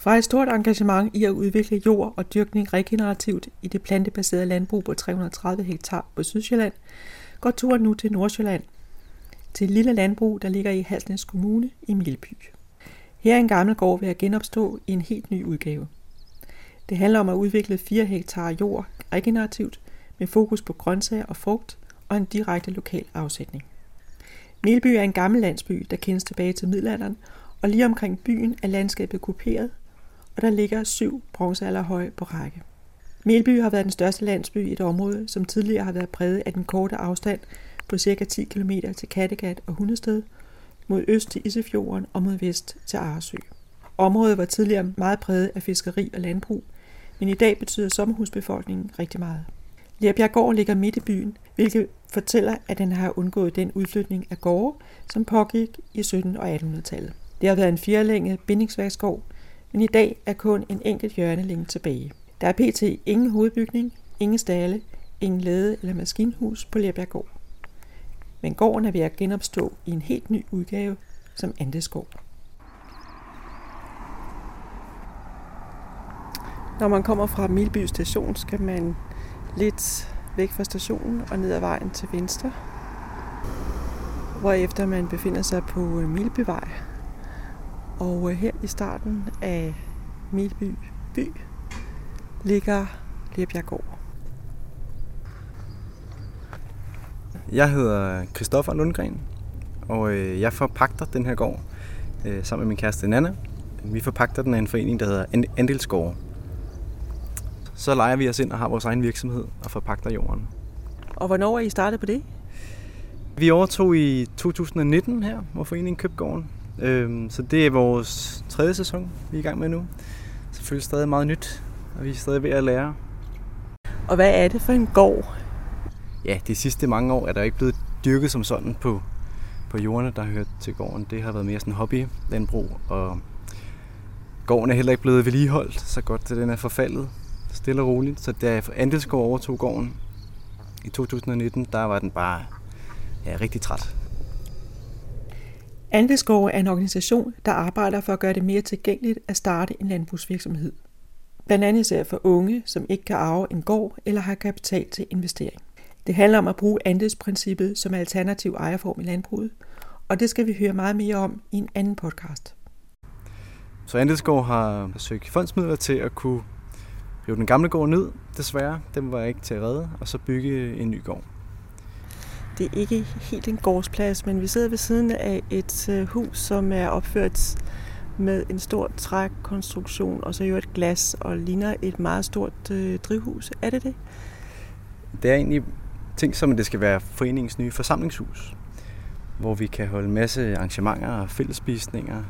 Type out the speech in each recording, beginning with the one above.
Fra et stort engagement i at udvikle jord og dyrkning regenerativt i det plantebaserede landbrug på 330 hektar på Sydsjælland, går turen nu til Nordsjælland, til et lille landbrug, der ligger i Halsnæs Kommune i Milby. Her er en gammel gård ved at genopstå i en helt ny udgave. Det handler om at udvikle 4 hektar jord regenerativt med fokus på grøntsager og frugt og en direkte lokal afsætning. Melby er en gammel landsby, der kendes tilbage til middelalderen, og lige omkring byen er landskabet kuperet, og der ligger syv bronzealderhøje på række. Melby har været den største landsby i et område, som tidligere har været præget af den korte afstand på ca. 10 km til Kattegat og Hundested, mod øst til Isefjorden og mod vest til Arsø. Området var tidligere meget præget af fiskeri og landbrug, men i dag betyder sommerhusbefolkningen rigtig meget. Lærbjerggård ligger midt i byen, hvilket fortæller, at den har undgået den udflytning af gårde, som pågik i 1700- og 1800-tallet. Det har været en firelænget bindingsværksgård, men i dag er kun en enkelt hjørnelinge tilbage. Der er pt. ingen hovedbygning, ingen stale, ingen lade eller maskinhus på Lærbjerggård. Men gården er ved at genopstå i en helt ny udgave som andeskov. Når man kommer fra Milby station, skal man lidt væk fra stationen og ned ad vejen til venstre, hvorefter man befinder sig på Milbyvej. Og her i starten af Milby by ligger Lerbjerggård. Jeg hedder Christoffer Lundgren, og øh, jeg forpagter den her gård øh, sammen med min kæreste Nana. Vi forpagter den af en forening, der hedder Andelsgård. Så leger vi os ind og har vores egen virksomhed og forpagter jorden. Og hvornår er I startet på det? Vi overtog i 2019 her, hvor foreningen købte gården. Øhm, så det er vores tredje sæson, vi er i gang med nu. Selvfølgelig stadig meget nyt, og vi er stadig ved at lære. Og hvad er det for en gård? Ja, de sidste mange år er der ikke blevet dyrket som sådan på, på jordene, der har hørt til gården. Det har været mere sådan hobby landbrug, og gården er heller ikke blevet vedligeholdt så godt, så den er forfaldet stille og roligt. Så da Andelsgård overtog gården i 2019, der var den bare ja, rigtig træt. Andelsgård er en organisation, der arbejder for at gøre det mere tilgængeligt at starte en landbrugsvirksomhed. Blandt andet især for unge, som ikke kan arve en gård eller har kapital til investering. Det handler om at bruge andelsprincippet som alternativ ejerform i landbruget, og det skal vi høre meget mere om i en anden podcast. Så Andelsgård har søgt fondsmidler til at kunne rive den gamle gård ned, desværre. Den var ikke til at redde, og så bygge en ny gård. Det er ikke helt en gårdsplads, men vi sidder ved siden af et øh, hus, som er opført med en stor trækonstruktion, og så jo et glas, og ligner et meget stort øh, drivhus. Er det det? Det er egentlig ting som, det skal være foreningens nye forsamlingshus, hvor vi kan holde en masse arrangementer og fællesspisninger,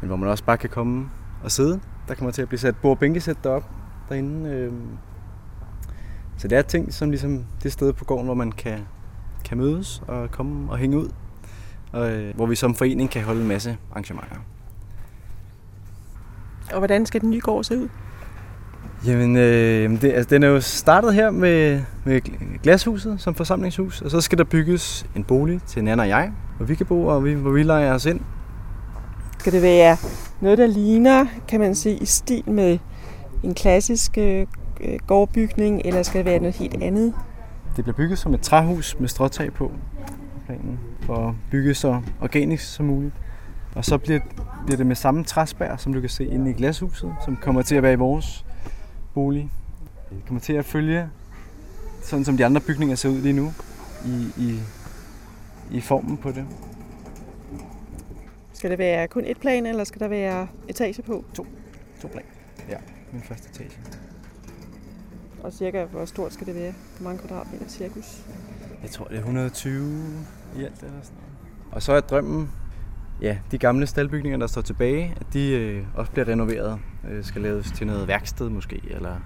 men hvor man også bare kan komme og sidde. Der kommer til at blive sat bord- og bænkesæt derop derinde. Øh. Så det er ting som ligesom det sted på gården, hvor man kan, kan mødes og komme og hænge ud. Og, øh, hvor vi som forening kan holde en masse arrangementer. Og hvordan skal den nye gård se ud? Jamen, øh, det, altså, den er jo startet her med, med glashuset som forsamlingshus, og så skal der bygges en bolig til Nana og jeg, hvor vi kan bo, og vi, hvor vi leger os ind. Skal det være noget, der ligner, kan man sige, i stil med en klassisk øh, gårdbygning, eller skal det være noget helt andet? Det bliver bygget som et træhus med stråtag på planen, for at bygge så organisk som muligt. Og så bliver, bliver det med samme træspær, som du kan se inde i glashuset, som kommer til at være i vores bolig. Det kommer til at følge, sådan som de andre bygninger ser ud lige nu, i, i, i formen på det. Skal det være kun et plan, eller skal der være etage på? To. To plan. Ja, min første etage. Og cirka, hvor stort skal det være? Hvor mange kvadratmeter cirkus? Jeg tror, det er 120 i alt eller sådan noget. Og så er drømmen, ja, de gamle staldbygninger, der står tilbage, at de øh, også bliver renoveret. Øh, skal laves til noget værksted måske, eller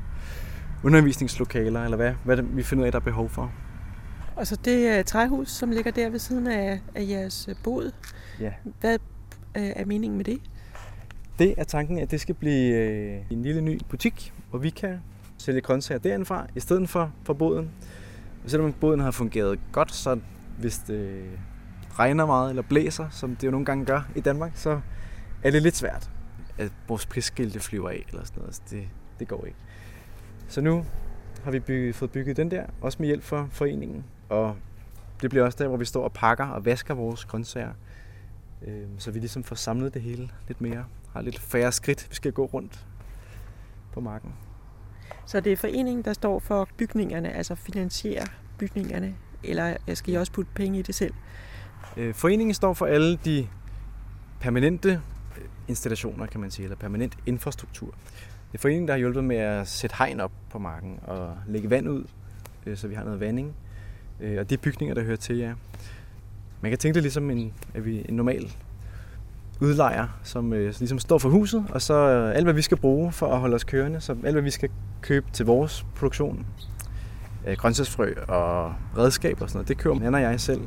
undervisningslokaler, eller hvad, hvad det, vi finder ud af, der er behov for. Og så det er træhus, som ligger der ved siden af, af jeres båd. Ja. Hvad øh, er meningen med det? Det er tanken, at det skal blive øh, en lille ny butik, hvor vi kan sælge grøntsager derindfra, i stedet for, for boden. Og selvom boden har fungeret godt, så hvis det regner meget eller blæser, som det jo nogle gange gør i Danmark, så er det lidt svært. at vores prisskilte flyver af eller sådan noget. Så det, det går ikke. Så nu har vi bygget, fået bygget den der, også med hjælp fra foreningen. Og det bliver også der, hvor vi står og pakker og vasker vores grøntsager. Øh, så vi ligesom får samlet det hele lidt mere. Har lidt færre skridt, vi skal gå rundt på marken. Så det er foreningen, der står for bygningerne, altså finansierer bygningerne, eller skal I også putte penge i det selv? Øh, foreningen står for alle de permanente øh, installationer, kan man sige, eller permanent infrastruktur. Det er foreningen, der har hjulpet med at sætte hegn op på marken og lægge vand ud, øh, så vi har noget vanding. Og de bygninger, der hører til, ja. Man kan tænke det ligesom en, at vi en normal udlejer, som øh, ligesom står for huset, og så øh, alt, hvad vi skal bruge for at holde os kørende, så alt, hvad vi skal købe til vores produktion, øh, grøntsagsfrø og redskaber og sådan noget, det køber Anna og jeg selv.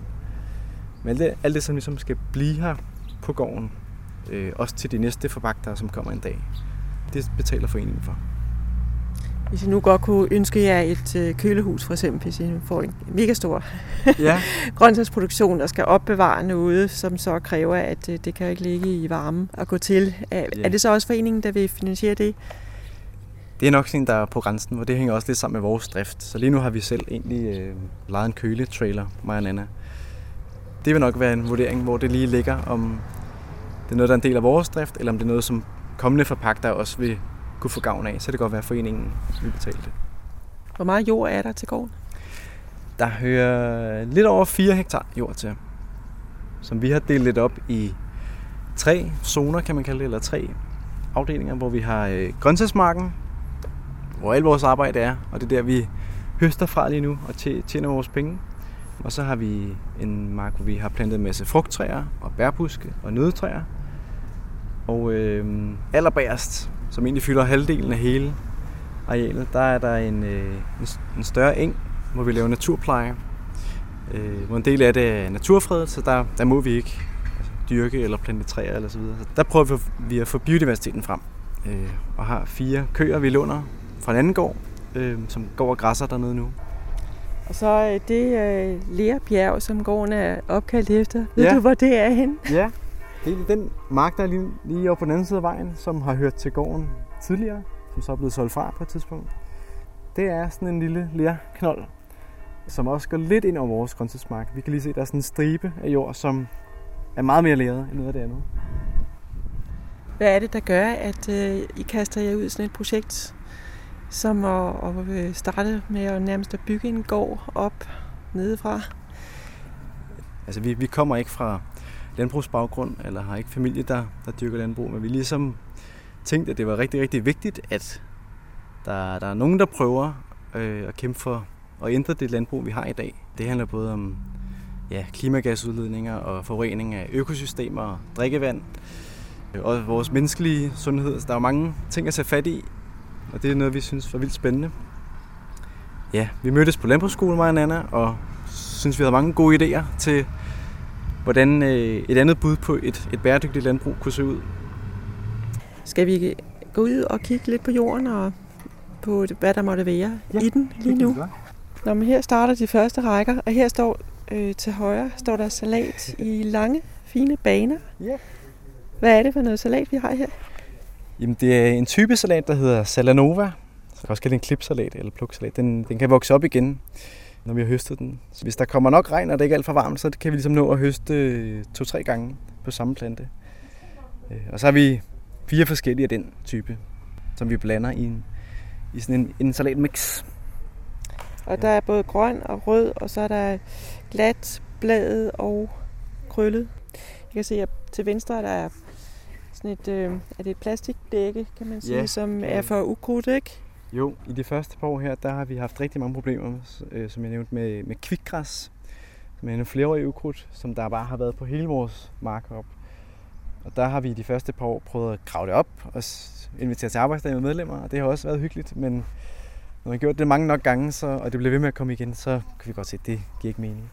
Men alt det, alt det som ligesom skal blive her på gården, øh, også til de næste forpagtere, som kommer en dag, det betaler foreningen for. Hvis I nu godt kunne ønske jer et øh, kølehus, for eksempel, hvis I får en mega stor ja. grøntsagsproduktion, der skal opbevare noget, som så kræver, at øh, det kan ikke ligge i varme og gå til. Er, ja. er det så også foreningen, der vil finansiere det? Det er nok sådan, der er på grænsen, og det hænger også lidt sammen med vores drift. Så lige nu har vi selv egentlig øh, lejet en køletrailer, mig og Nana. Det vil nok være en vurdering, hvor det lige ligger, om det er noget, der er en del af vores drift, eller om det er noget, som kommende forpagter også vil kunne få gavn af. Så det kan godt være, at foreningen vil betale det. Hvor meget jord er der til gården? Der hører lidt over 4 hektar jord til, som vi har delt lidt op i tre zoner, kan man kalde det, eller tre afdelinger, hvor vi har øh, grøntsagsmarken, hvor alt vores arbejde er, og det er der, vi høster fra lige nu og tjener vores penge. Og så har vi en mark, hvor vi har plantet en masse frugttræer og bærbuske og nødetræer. Og øh, allerbærst, som egentlig fylder halvdelen af hele arealet, der er der en, øh, en større eng, hvor vi laver naturpleje. Øh, hvor en del af det er naturfredet, så der, der må vi ikke altså, dyrke eller plante træer eller så videre. Så der prøver vi at få biodiversiteten frem. Øh, og har fire køer, vi låner fra en anden gård, øh, som går og græsser dernede nu. Og så øh, det øh, Lerbjerg, som gården er opkaldt efter. Ved ja. du, hvor det er henne? Ja, det er den mark, der er lige, lige oppe på den anden side af vejen, som har hørt til gården tidligere, som så er blevet solgt fra på et tidspunkt. Det er sådan en lille lærknold, som også går lidt ind over vores grøntsagsmark. Vi kan lige se, at der er sådan en stribe af jord, som er meget mere læret end noget af det andet. Hvad er det, der gør, at øh, I kaster jer ud i sådan et projekt, som at, at øh, starte med at nærmest at bygge en gård op nedefra? Altså, vi, vi kommer ikke fra landbrugsbaggrund, eller har ikke familie, der, der dyrker landbrug, men vi ligesom tænkte, at det var rigtig, rigtig vigtigt, at der, der er nogen, der prøver øh, at kæmpe for at ændre det landbrug, vi har i dag. Det handler både om ja, klimagasudledninger og forurening af økosystemer og drikkevand, øh, og vores menneskelige sundhed. Så der er mange ting at tage fat i, og det er noget, vi synes var vildt spændende. Ja, vi mødtes på landbrugsskolen, mig og Nana, og synes, vi havde mange gode idéer til, hvordan øh, et andet bud på et, et bæredygtigt landbrug kunne se ud. Skal vi gå ud og kigge lidt på jorden og på, hvad der måtte være ja, i den lige nu? Nå, men her starter de første rækker, og her står øh, til højre står der salat i lange, fine baner. Ja. Hvad er det for noget salat, vi har her? Jamen, det er en type salat, der hedder Salanova. Så kan også kalde det en klipsalat eller pluksalat. Den, den kan vokse op igen, når vi har høstet den. Så hvis der kommer nok regn, og det ikke er alt for varmt, så kan vi ligesom nå at høste øh, to-tre gange på samme plante. Øh, og så har vi fire forskellige af den type, som vi blander i, en, i sådan en, en salatmix. Og der er både grøn og rød, og så er der glat, bladet og krøllet. Jeg kan se, at til venstre der er sådan et, øh, er det et plastikdække, kan man sige, ja, som er for ukrudt, ikke? Jo, i de første par år her, der har vi haft rigtig mange problemer, øh, som jeg nævnte, med, med kvikgræs, som er en flereårig ukrudt, som der bare har været på hele vores mark op. Og der har vi de første par år prøvet at grave det op og invitere til arbejdsdag med medlemmer, og det har også været hyggeligt, men når man har gjort det mange nok gange, så, og det bliver ved med at komme igen, så kan vi godt se, at det giver ikke mening.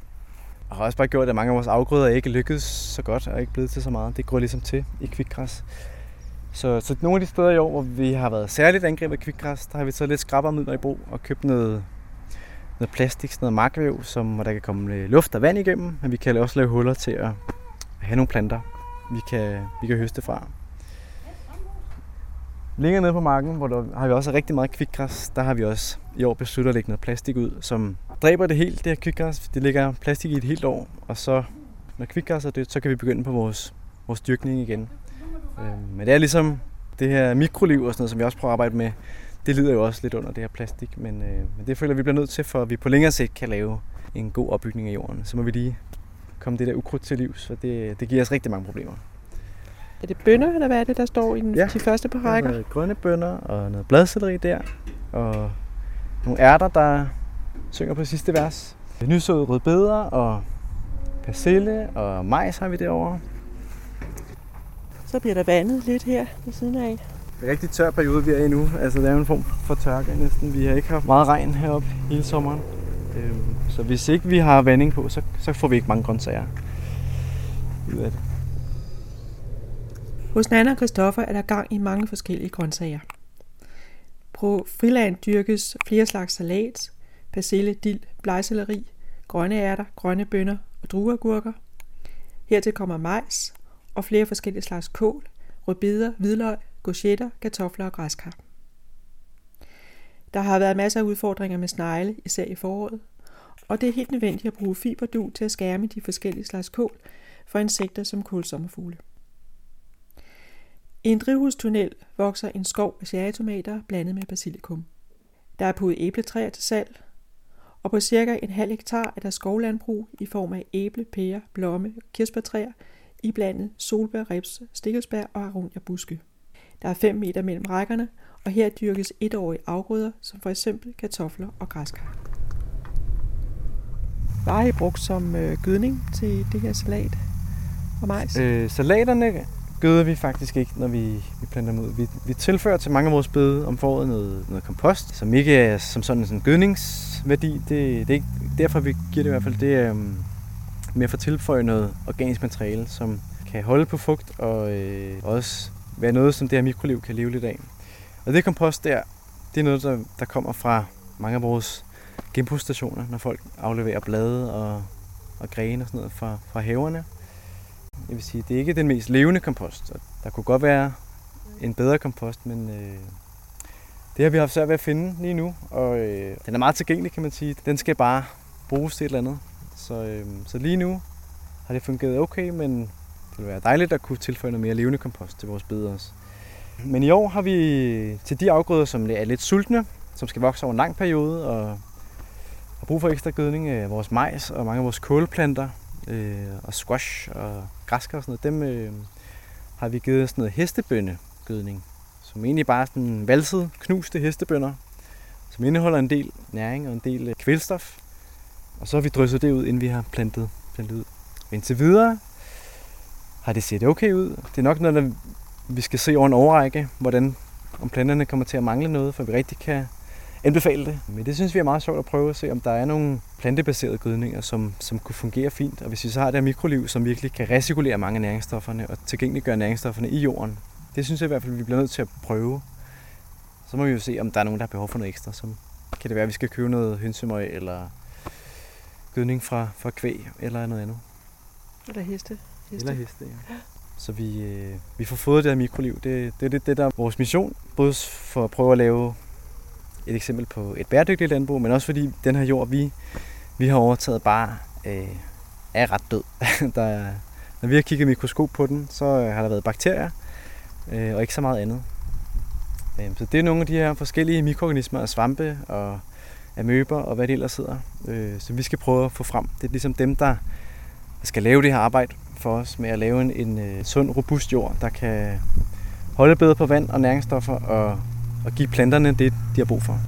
Og har også bare gjort, at mange af vores afgrøder ikke lykkedes så godt og ikke blevet til så meget. Det går ligesom til i kvikgræs. Så, så nogle af de steder i år, hvor vi har været særligt angrebet af kvikgræs, der har vi taget lidt skrabermidler i brug og købt noget, noget plastik, sådan noget markvæv, som, hvor der kan komme luft og vand igennem, men vi kan også lave huller til at have nogle planter, vi kan, vi kan høste fra. Længere nede på marken, hvor der har vi også rigtig meget kvikgræs, der har vi også i år besluttet at lægge noget plastik ud, som dræber det helt, det her kvikgræs. Det ligger plastik i et helt år, og så når kvikgræs er dødt, så kan vi begynde på vores, vores dyrkning igen. Øh, men det er ligesom det her mikroliv og sådan noget, som vi også prøver at arbejde med, det lider jo også lidt under det her plastik, men, øh, men det føler vi bliver nødt til, for at vi på længere sigt kan lave en god opbygning af jorden. Så må vi lige komme det der ukrudt til livs, og det, det giver os rigtig mange problemer. Er det bønder, eller hvad er det, der står i den, ja, de første par rækker? Noget grønne bønder og noget bladcelleri der, og nogle ærter, der synger på sidste vers. Nysåede rødbeder og persille og majs har vi derovre. Så bliver der vandet lidt her ved siden af. Det er en rigtig tør periode, vi er i nu. Altså, det er en form for tørke næsten. Vi har ikke haft meget regn heroppe hele sommeren. Øhm, så hvis ikke vi har vanding på, så, så får vi ikke mange grøntsager ud af det. Hos Nana og Christoffer er der gang i mange forskellige grøntsager. På friland dyrkes flere slags salat, persille, dild, blegselleri, grønne ærter, grønne bønner og drueagurker. Hertil kommer majs og flere forskellige slags kål, rødbeder, hvidløg, courgetter, kartofler og græskar. Der har været masser af udfordringer med snegle, især i foråret, og det er helt nødvendigt at bruge fiberdu til at skærme de forskellige slags kål for insekter som kålsommerfugle. I en drivhustunnel vokser en skov af cherrytomater blandet med basilikum. Der er på æbletræer til salg, og på cirka en halv hektar er der skovlandbrug i form af æble, pære, blomme og kirsebærtræer, i blandet solbær, rips, stikkelsbær og aroniabuske. Der er 5 meter mellem rækkerne, og her dyrkes etårige afgrøder, som for eksempel kartofler og græskar. Hvad har I brugt som øh, gødning til det her salat og majs? Øh, salaterne gøder vi faktisk ikke, når vi, vi planter dem ud. Vi, vi tilfører til mange af vores bede om foråret noget, noget kompost, som ikke er som sådan en gødningsværdi. Det, det er ikke derfor, vi giver det i hvert fald. Det øh, med mere få tilføjet noget organisk materiale, som kan holde på fugt og øh, også være noget, som det her mikroliv kan leve lidt af. Og det kompost der, det er noget, der, der kommer fra mange af vores genbrugsstationer, når folk afleverer blade og, og grene og sådan noget fra, fra haverne. Jeg vil sige, det er ikke den mest levende kompost. Der kunne godt være en bedre kompost, men øh, det har vi haft svært ved at finde lige nu. Og øh, den er meget tilgængelig, kan man sige. Den skal bare bruges til et eller andet. Så, øh, så lige nu har det fungeret okay, men det ville være dejligt at kunne tilføje noget mere levende kompost til vores beder også. Men i år har vi til de afgrøder, som er lidt sultne, som skal vokse over en lang periode og har brug for ekstra gødning øh, vores majs og mange af vores kålplanter øh, og squash og græskar og sådan noget, dem øh, har vi givet sådan noget hestebønnegødning, som egentlig bare er sådan valset, knuste hestebønner, som indeholder en del næring og en del øh, kvælstof. Og så har vi drysset det ud, inden vi har plantet, plantet ud. Og indtil videre har det set okay ud. Det er nok noget, der vi skal se over en overrække, hvordan om planterne kommer til at mangle noget, for vi rigtig kan anbefale det. Men det synes vi er meget sjovt at prøve at se, om der er nogle plantebaserede gødninger, som, som kunne fungere fint. Og hvis vi så har det her mikroliv, som virkelig kan recirkulere mange af næringsstofferne og tilgængeliggøre næringsstofferne i jorden, det synes jeg i hvert fald, vi bliver nødt til at prøve. Så må vi jo se, om der er nogen, der har behov for noget ekstra. Så kan det være, at vi skal købe noget hønsemøg eller gødning fra, fra kvæg eller noget andet. Eller heste. heste. Eller heste, ja. Så vi, øh, vi får fået det her mikroliv. Det, det er det, det, der er vores mission. Både for at prøve at lave et eksempel på et bæredygtigt landbrug, men også fordi den her jord, vi, vi har overtaget, bare øh, er ret død. der er, når vi har kigget mikroskop på den, så øh, har der været bakterier øh, og ikke så meget andet. Øh, så det er nogle af de her forskellige mikroorganismer og svampe og amøber og hvad det ellers sidder, øh, som vi skal prøve at få frem. Det er ligesom dem, der skal lave det her arbejde for os med at lave en, en øh, sund, robust jord, der kan holde bedre på vand og næringsstoffer og, og give planterne det, de har brug for.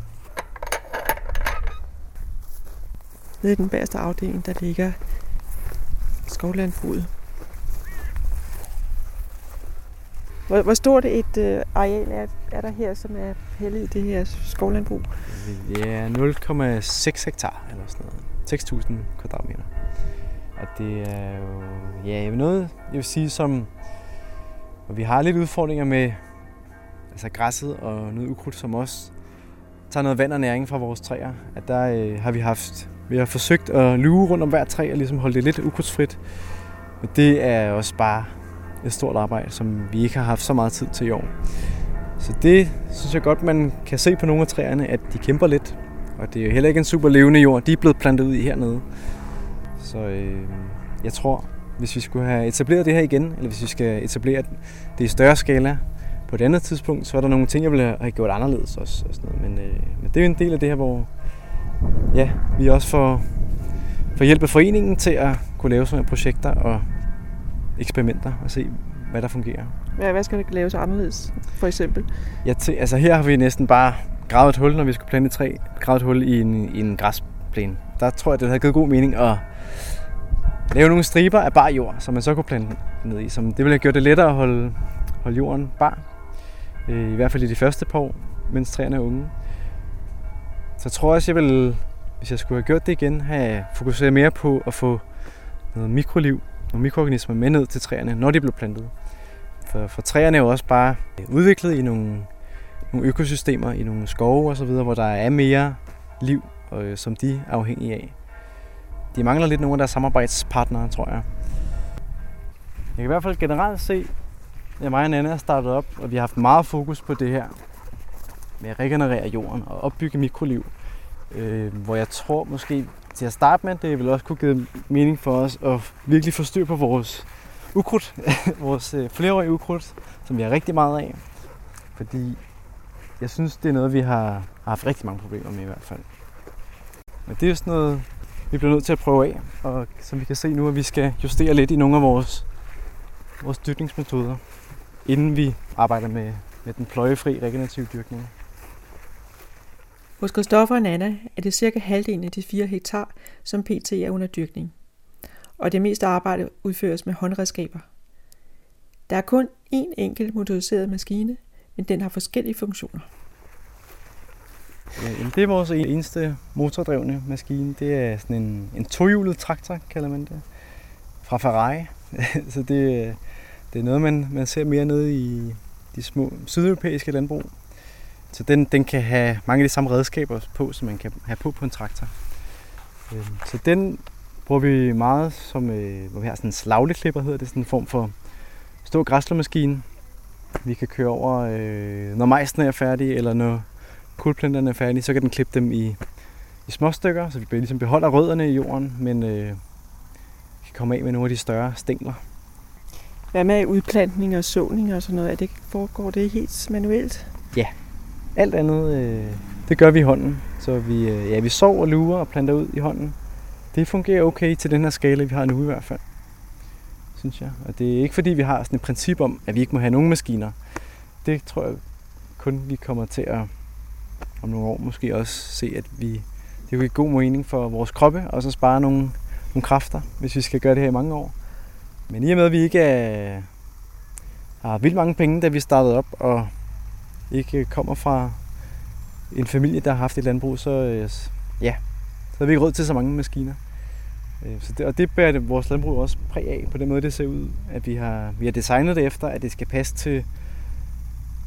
Nede i den bagerste afdeling, der ligger skovlandbruget. Hvor, hvor stort et øh, areal er, er der her, som er heldig i det her skovlandbrug? Ja, 0,6 hektar eller sådan noget. 6.000 kvadratmeter. Og det er jo ja, noget, jeg vil sige, som og vi har lidt udfordringer med altså græsset og noget ukrudt, som også tager noget vand og næring fra vores træer. At der øh, har vi haft, vi har forsøgt at luge rundt om hver træ og ligesom holde det lidt ukrudtsfrit. Men det er også bare et stort arbejde, som vi ikke har haft så meget tid til i år. Så det synes jeg godt, man kan se på nogle af træerne, at de kæmper lidt. Og det er jo heller ikke en super levende jord, de er blevet plantet ud i hernede. Så øh, jeg tror, hvis vi skulle have etableret det her igen, eller hvis vi skal etablere det i større skala på et andet tidspunkt, så er der nogle ting, jeg ville have gjort anderledes også. Og sådan noget. Men, øh, men det er jo en del af det her, hvor ja, vi også får, får hjælp af foreningen til at kunne lave sådan nogle projekter og eksperimenter og se, hvad der fungerer. Ja, hvad skal der laves anderledes, for eksempel? Ja, til, altså her har vi næsten bare gravet et hul, når vi skulle plante træ. Gravet et hul i en, i en græsplæne. Der tror jeg, det havde givet god mening at lave nogle striber af bar jord, som man så kunne plante ned i. Som det ville have gjort det lettere at holde, holde jorden bar. Øh, I hvert fald i de første par år, mens træerne er unge. Så jeg tror også, jeg vil, hvis jeg skulle have gjort det igen, have fokuseret mere på at få noget mikroliv, nogle mikroorganismer med ned til træerne, når de blev plantet. For, for træerne er jo også bare udviklet i nogle, nogle økosystemer, i nogle skove osv., hvor der er mere liv, og, øh, som de er afhængige af. De mangler lidt nogle af deres samarbejdspartnere, tror jeg. Jeg kan i hvert fald generelt se, at mig og Nana er startet op, og vi har haft meget fokus på det her med at regenerere jorden og opbygge mikroliv. Øh, hvor jeg tror måske til at starte med, det vil også kunne give mening for os at virkelig få styr på vores ukrudt, vores øh, flereårige ukrudt, som vi har rigtig meget af. Fordi jeg synes, det er noget, vi har, har haft rigtig mange problemer med i hvert fald. Men det er jo sådan noget, vi bliver nødt til at prøve af, og som vi kan se nu, at vi skal justere lidt i nogle af vores, vores dyrkningsmetoder, inden vi arbejder med, med den pløjefri regenerative dyrkning. Hos Christoffer og Nana er det cirka halvdelen af de 4 hektar, som pt. er under dyrkning. Og det meste arbejde udføres med håndredskaber. Der er kun én enkelt motoriseret maskine, men den har forskellige funktioner. Ja, det er vores eneste motordrevne maskine. Det er sådan en, en tohjulet traktor, kalder man det, fra Ferrari. Så det, øh, det er noget, man, man ser mere nede i de små sydeuropæiske landbrug. Så den, den kan have mange af de samme redskaber på, som man kan have på på en traktor. Øhm, så den bruger vi meget som, øh, hvor vi har sådan en slagleklipper, hedder det, sådan en form for stor græslermaskine. Vi kan køre over, øh, når majsen er færdig, eller når kulplanterne er færdige, så kan den klippe dem i, i små stykker, så vi ligesom beholder rødderne i jorden, men øh, kan komme af med nogle af de større stængler. Hvad med udplantning og såning og sådan noget? Er det, foregår det helt manuelt? Ja, alt andet, øh, det gør vi i hånden. Så vi, øh, ja, vi sover og lurer og planter ud i hånden. Det fungerer okay til den her skala, vi har nu i hvert fald. Synes jeg. Og det er ikke fordi, vi har sådan et princip om, at vi ikke må have nogen maskiner. Det tror jeg kun, vi kommer til at om nogle år måske også se, at vi, det er jo god mening for vores kroppe, og så spare nogle, nogle kræfter, hvis vi skal gøre det her i mange år. Men i og med, at vi ikke er, har vildt mange penge, da vi startede op, og ikke kommer fra en familie, der har haft et landbrug, så øh, ja, så har vi ikke råd til så mange maskiner. Øh, så det, og det bærer det, vores landbrug også præg af, på den måde det ser ud, at vi har, vi har designet det efter, at det skal passe til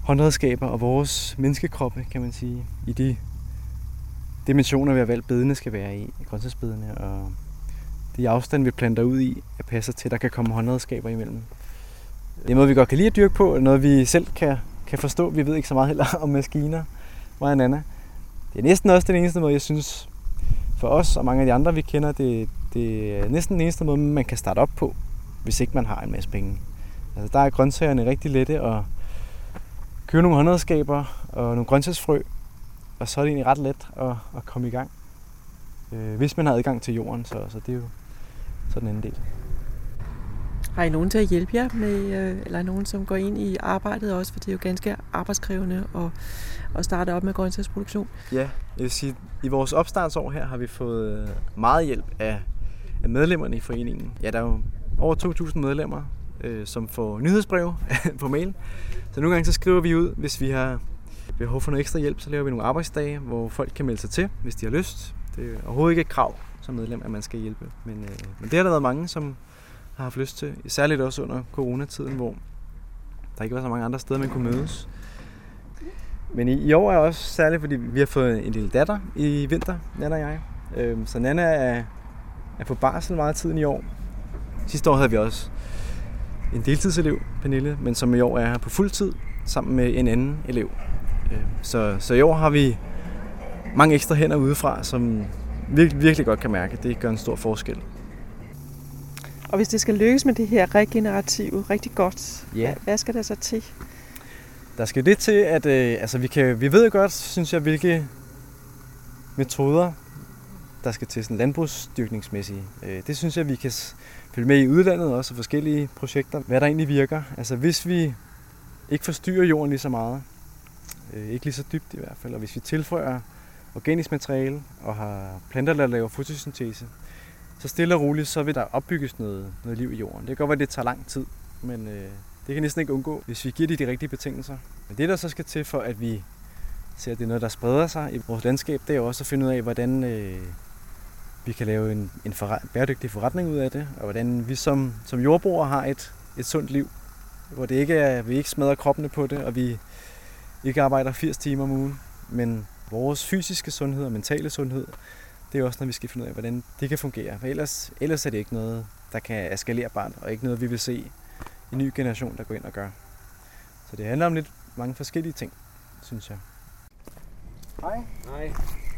håndredskaber og vores menneskekroppe, kan man sige, i de dimensioner, vi har valgt, bedene skal være i, grøntsagsbedene, og de afstand, vi planter ud i, er passer til, at der kan komme håndredskaber imellem. Det er noget, vi godt kan lide at dyrke på, og noget, vi selv kan, kan forstå. Vi ved ikke så meget heller om maskiner, mig og Nana. Det er næsten også den eneste måde, jeg synes, for os og mange af de andre, vi kender, det, det er næsten den eneste måde, man kan starte op på, hvis ikke man har en masse penge. Altså, der er grøntsagerne rigtig lette at købe nogle håndredskaber og nogle grøntsagsfrø, og så er det egentlig ret let at, at komme i gang. Øh, hvis man har adgang til jorden, så, så det er jo sådan en anden del. Har I nogen til at hjælpe jer med, øh, eller nogen, som går ind i arbejdet også, for det er jo ganske arbejdskrævende at, at starte op med grøntsagsproduktion? Ja, jeg vil sige, i vores opstartsår her har vi fået øh, meget hjælp af, af medlemmerne i foreningen. Ja, der er jo over 2.000 medlemmer, øh, som får nyhedsbrev på mail. Så nogle gange så skriver vi ud, hvis vi har behov for noget ekstra hjælp, så laver vi nogle arbejdsdage, hvor folk kan melde sig til, hvis de har lyst. Det er overhovedet ikke et krav som medlem, at man skal hjælpe. Men, øh, men det har der været mange, som har haft lyst til. Særligt også under coronatiden, hvor der ikke var så mange andre steder, man kunne mødes. Men i, i år er også særligt, fordi vi har fået en lille datter i vinter, Nana og jeg. Øhm, så Nana er, er på barsel meget tiden i år. Sidste år havde vi også en deltidselev, Pernille, men som i år er her på fuld tid sammen med en anden elev. Øh, så, så i år har vi mange ekstra hænder udefra, som virkelig, virkelig godt kan mærke, at det gør en stor forskel. Og hvis det skal lykkes med det her regenerative rigtig godt, Ja. hvad skal der så til? Der skal det til, at øh, altså, vi, kan, vi ved godt, synes jeg, hvilke metoder, der skal til sådan landbrugsdyrkningsmæssige. Øh, det synes jeg, vi kan følge med i udlandet også, og forskellige projekter, hvad der egentlig virker. Altså hvis vi ikke forstyrrer jorden lige så meget, øh, ikke lige så dybt i hvert fald, og hvis vi tilføjer organisk materiale og har planter, der laver fotosyntese, så stille og roligt, så vil der opbygges noget, noget liv i jorden. Det kan godt være, at det tager lang tid, men øh, det kan næsten ikke undgå, hvis vi giver det de rigtige betingelser. Men det, der så skal til for, at vi ser, at det er noget, der spreder sig i vores landskab, det er også at finde ud af, hvordan øh, vi kan lave en, en forret, bæredygtig forretning ud af det, og hvordan vi som, som jordbrugere har et, et sundt liv, hvor det ikke er, vi ikke smadrer kroppene på det, og vi ikke arbejder 80 timer om ugen, men vores fysiske sundhed og mentale sundhed, det er også noget, vi skal finde ud af, hvordan det kan fungere. For ellers, ellers er det ikke noget, der kan eskalerbart, og ikke noget, vi vil se en ny generation, der går ind og gør. Så det handler om lidt mange forskellige ting, synes jeg. Hej, Nej,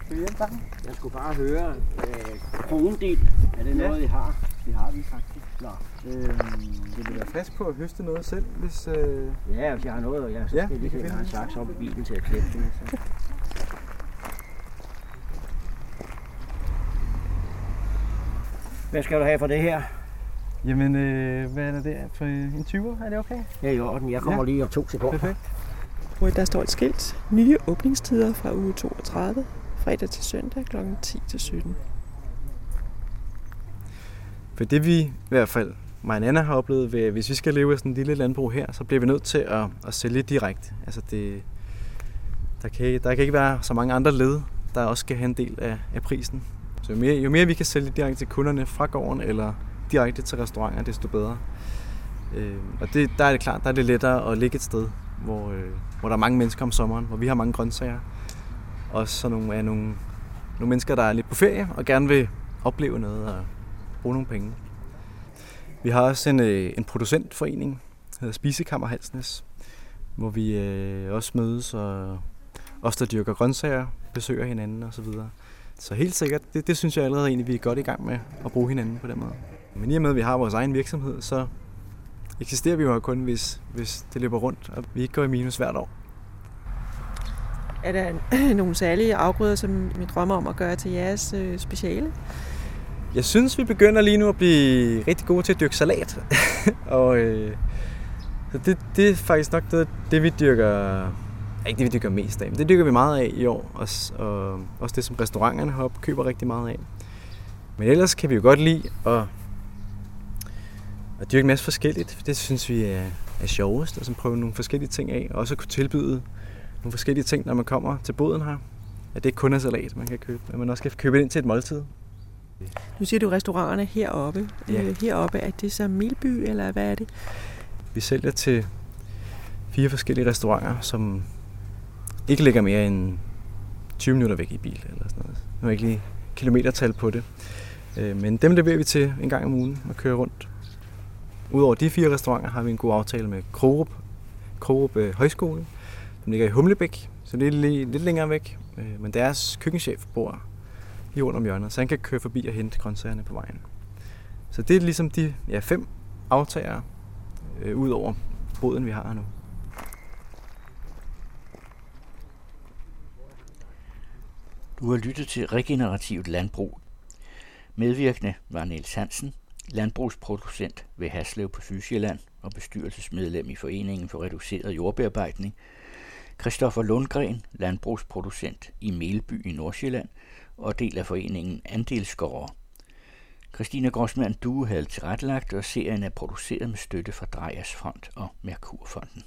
skal vi hjælpe dig? jeg skulle bare høre, øh, kronedel, er det Ja. noget, I har? Det har vi faktisk. Nå. Øhm, vil du være frisk på at høste noget selv, hvis... Øh... Ja, hvis jeg har noget, og jeg så Ja, skal vi lige det. en saks op i bilen til at klippe det. Så. Hvad skal du have for det her? Jamen, øh, hvad er det for en 20'er? Er det okay? Ja, i orden. Jeg kommer Ja. lige om to sekunder. Perfekt. Der står et skilt. Nye åbningstider fra uge 32, fredag til søndag kl. 10 til 17. For det vi i hvert fald, mig og Anna har oplevet, ved, hvis vi skal leve af sådan en lille landbrug her, så bliver vi nødt til at, at sælge direkte. Altså det, der, kan, ikke- der kan ikke være så mange andre led, der også skal have en del af, af prisen. Så jo mere, jo mere vi kan sælge direkte til kunderne fra gården, eller direkte til restauranter, desto bedre. Øh, og det, der er det klart, der er det lettere at ligge et sted, hvor, øh, hvor der er mange mennesker om sommeren, hvor vi har mange grøntsager. Og så nogle, er nogle, nogle mennesker, der er lidt på ferie og gerne vil opleve noget og bruge nogle penge. Vi har også en, øh, en producentforening, der hedder Spisekammer Halsnes, hvor vi øh, også mødes, og os, der dyrker grøntsager, besøger hinanden osv. Så, videre så helt sikkert, det, det synes jeg allerede egentlig, vi er godt i gang med at bruge hinanden på den måde. Men i og med, at vi har vores egen virksomhed, så eksisterer vi jo kun, hvis, hvis det løber rundt, og vi ikke går i minus hvert år. Er der nogle særlige afgrøder, som vi drømmer om at gøre til jeres øh, speciale? Jeg synes, vi begynder lige nu at blive rigtig gode til at dyrke salat. og øh, så det, det er faktisk nok det, det, vi dyrker... Ikke det, vi dyrker mest af, men det dyrker vi meget af i år. Også, og også det, som restauranterne heroppe køber rigtig meget af. Men ellers kan vi jo godt lide at, at dyrke en masse forskelligt. Det synes vi er, er sjovest. Altså prøve nogle forskellige ting af. Og også at kunne tilbyde nogle forskellige ting, når man kommer til boden her. At det ikke kun er salat, man kan købe. Men man også kan købe det ind til et måltid. Nu siger du restauranterne heroppe. Ja. Øh, heroppe, er det så Milby, eller hvad er det? Vi sælger til fire forskellige restauranter, som ikke ligger mere end 20 minutter væk i bil eller sådan noget. Nu har jeg ikke lige kilometertal på det. Øh, Men dem leverer vi til en gang om ugen og kører rundt. Udover de fire restauranter har vi en god aftale med Krogerup, Krogerup øh, Højskole. som ligger i Humlebæk, så det er lige, lidt længere væk. Øh, Men deres køkkenchef bor lige rundt om hjørnet, så han kan køre forbi og hente grøntsagerne på vejen. Så det er ligesom de ja, fem aftager øh, ud over boden, vi har her nu. Du har lyttet til Regenerativt Landbrug. Medvirkende var Niels Hansen, landbrugsproducent ved Haslev på Sydsjælland og bestyrelsesmedlem i Foreningen for Reduceret Jordbearbejdning. Christoffer Lundgren, landbrugsproducent i Melby i Nordsjælland og del af foreningen Andelsgårde. Christina Grossmann Due havde tilrettelagt, og serien er produceret med støtte fra Drejers Fond og Merkurfonden.